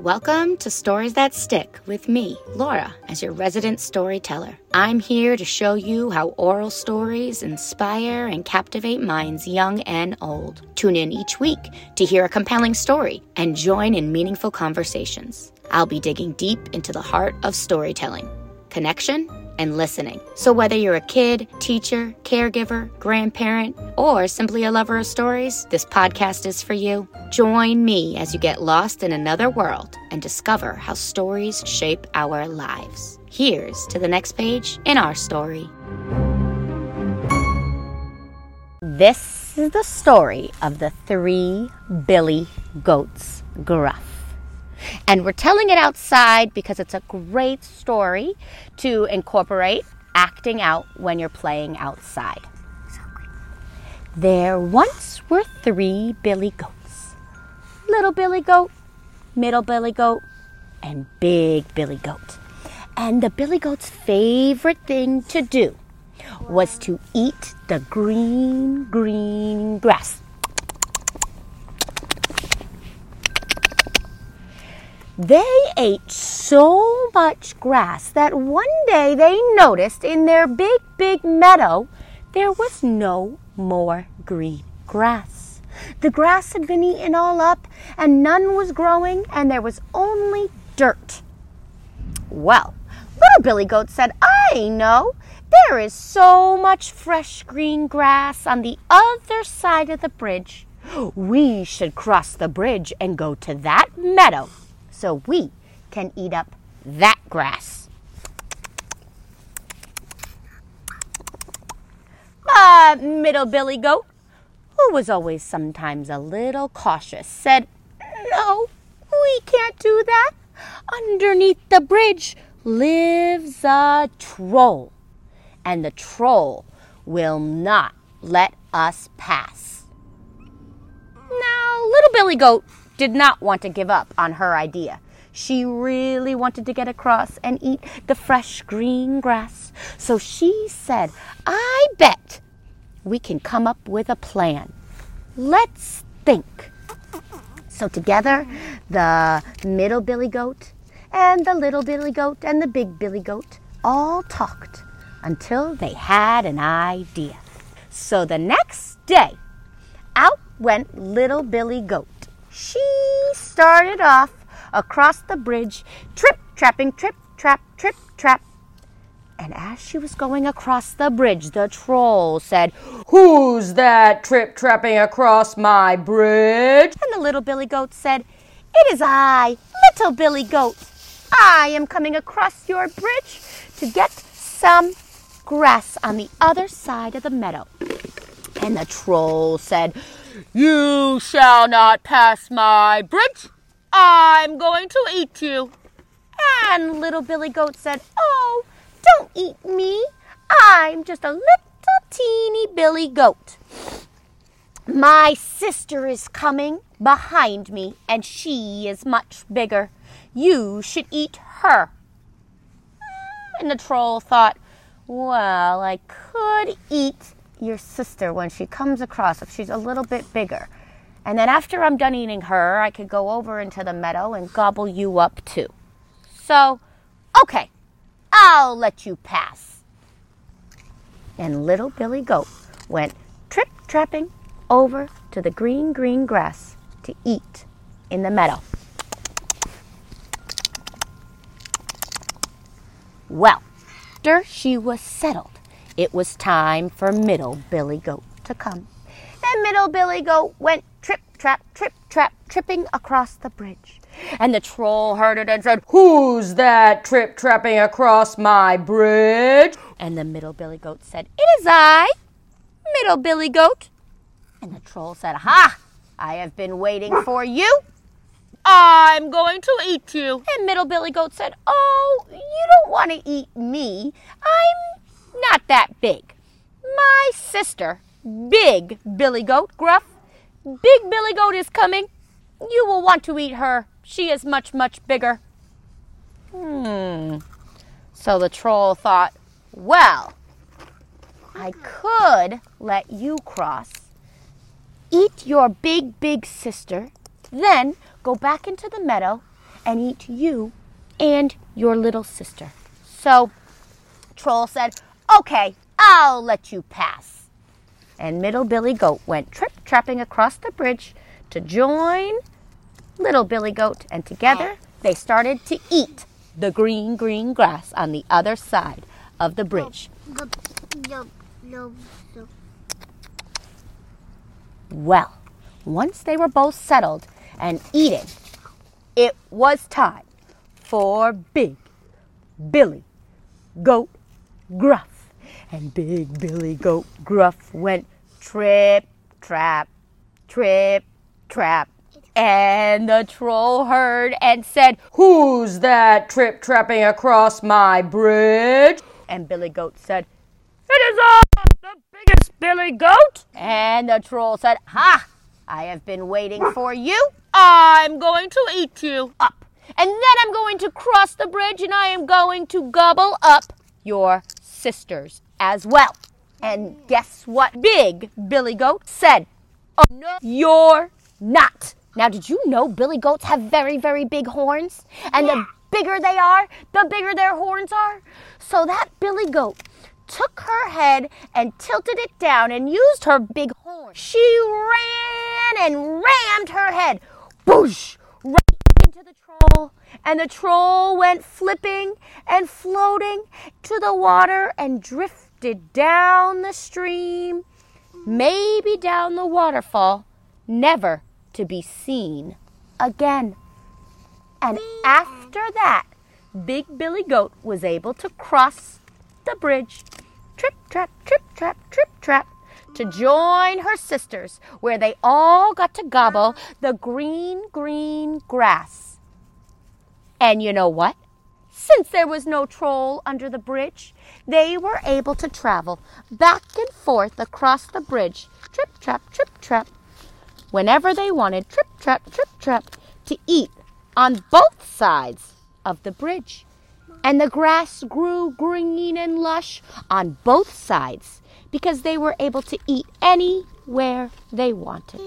Welcome to Stories That Stick with me, Laura, as your resident storyteller. I'm here to show you how oral stories inspire and captivate minds young and old. Tune in each week to hear a compelling story and join in meaningful conversations. I'll be digging deep into the heart of storytelling, connection, and listening. So, whether you're a kid, teacher, caregiver, grandparent, or simply a lover of stories, this podcast is for you. Join me as you get lost in another world and discover how stories shape our lives. Here's to the next page in our story. This is the story of the three Billy Goats Gruff. And we're telling it outside because it's a great story to incorporate acting out when you're playing outside. There once were three Billy Goats little Billy Goat, middle Billy Goat, and big Billy Goat. And the Billy Goat's favorite thing to do was to eat the green, green grass. They ate so much grass that one day they noticed in their big, big meadow there was no more green grass. The grass had been eaten all up, and none was growing, and there was only dirt. Well, little Billy Goat said, I know. There is so much fresh green grass on the other side of the bridge. We should cross the bridge and go to that meadow so we can eat up that grass. But Middle Billy Goat, who was always sometimes a little cautious, said, No, we can't do that. Underneath the bridge lives a troll, and the troll will not let us pass. Now, Little Billy Goat did not want to give up on her idea. She really wanted to get across and eat the fresh green grass. So she said, I bet we can come up with a plan. Let's think. So together, the middle billy goat and the little billy goat and the big billy goat all talked until they had an idea. So the next day, out went little billy goat she started off across the bridge, trip, trapping, trip, trap, trip, trap. And as she was going across the bridge, the troll said, Who's that trip trapping across my bridge? And the little billy goat said, It is I, little billy goat. I am coming across your bridge to get some grass on the other side of the meadow. And the troll said, You shall not pass my bridge. I'm going to eat you. And little Billy Goat said, Oh, don't eat me. I'm just a little teeny Billy Goat. My sister is coming behind me, and she is much bigger. You should eat her. And the troll thought, Well, I could eat your sister when she comes across, if she's a little bit bigger. And then after I'm done eating her, I could go over into the meadow and gobble you up too. So, okay, I'll let you pass. And little Billy Goat went trip trapping over to the green, green grass to eat in the meadow. Well, after she was settled, it was time for Middle Billy Goat to come. Then Middle Billy Goat went trip, trap, trip, trap, tripping across the bridge. And the troll heard it and said, Who's that trip trapping across my bridge? And the Middle Billy Goat said, It is I, Middle Billy Goat. And the troll said, Ha! I have been waiting for you. I'm going to eat you. And Middle Billy Goat said, Oh, you don't want to eat me. I'm not that big. My sister, Big Billy Goat Gruff, Big Billy Goat is coming. You will want to eat her. She is much, much bigger. Hmm. So the troll thought, well, I could let you cross, eat your big, big sister, then go back into the meadow and eat you and your little sister. So Troll said, Okay, I'll let you pass. And Middle Billy Goat went trip trapping across the bridge to join Little Billy Goat, and together they started to eat the green, green grass on the other side of the bridge. Well, once they were both settled and eating, it was time for Big Billy Goat Gruff. And Big Billy Goat Gruff went trip, trap, trip, trap. And the troll heard and said, Who's that trip trapping across my bridge? And Billy Goat said, It is I, the biggest Billy Goat. And the troll said, Ha! I have been waiting for you. I'm going to eat you up. And then I'm going to cross the bridge and I am going to gobble up your sisters as well. And guess what? Big Billy Goat said, Oh, no, you're not. Now, did you know billy goats have very, very big horns? And the bigger they are, the bigger their horns are. So that billy goat took her head and tilted it down and used her big horn. She ran and rammed her head, boosh, right into the troll. And the troll went flipping and floating to the water and drifted down the stream, maybe down the waterfall, never to be seen again. And after that, Big Billy Goat was able to cross the bridge, trip, trap, trip, trap, trip, trap, to join her sisters, where they all got to gobble the green, green grass. And you know what? Since there was no troll under the bridge, they were able to travel back and forth across the bridge, trip, trap, trip, trap, whenever they wanted, trip, trap, trip, trap, to eat on both sides of the bridge. And the grass grew green and lush on both sides because they were able to eat anywhere they wanted.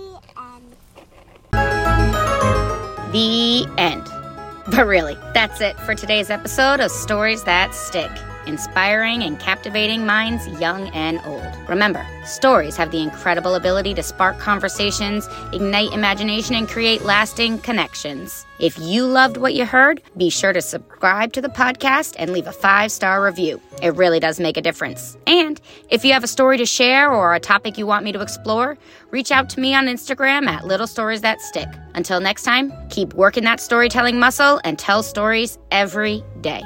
The end. But really, that's it for today's episode of Stories That Stick inspiring and captivating minds young and old. Remember, stories have the incredible ability to spark conversations, ignite imagination, and create lasting connections. If you loved what you heard, be sure to subscribe to the podcast and leave a five star review. It really does make a difference. And if you have a story to share or a topic you want me to explore, reach out to me on Instagram at Little Stories That Stick. Until next time, keep working that storytelling muscle and tell stories every day.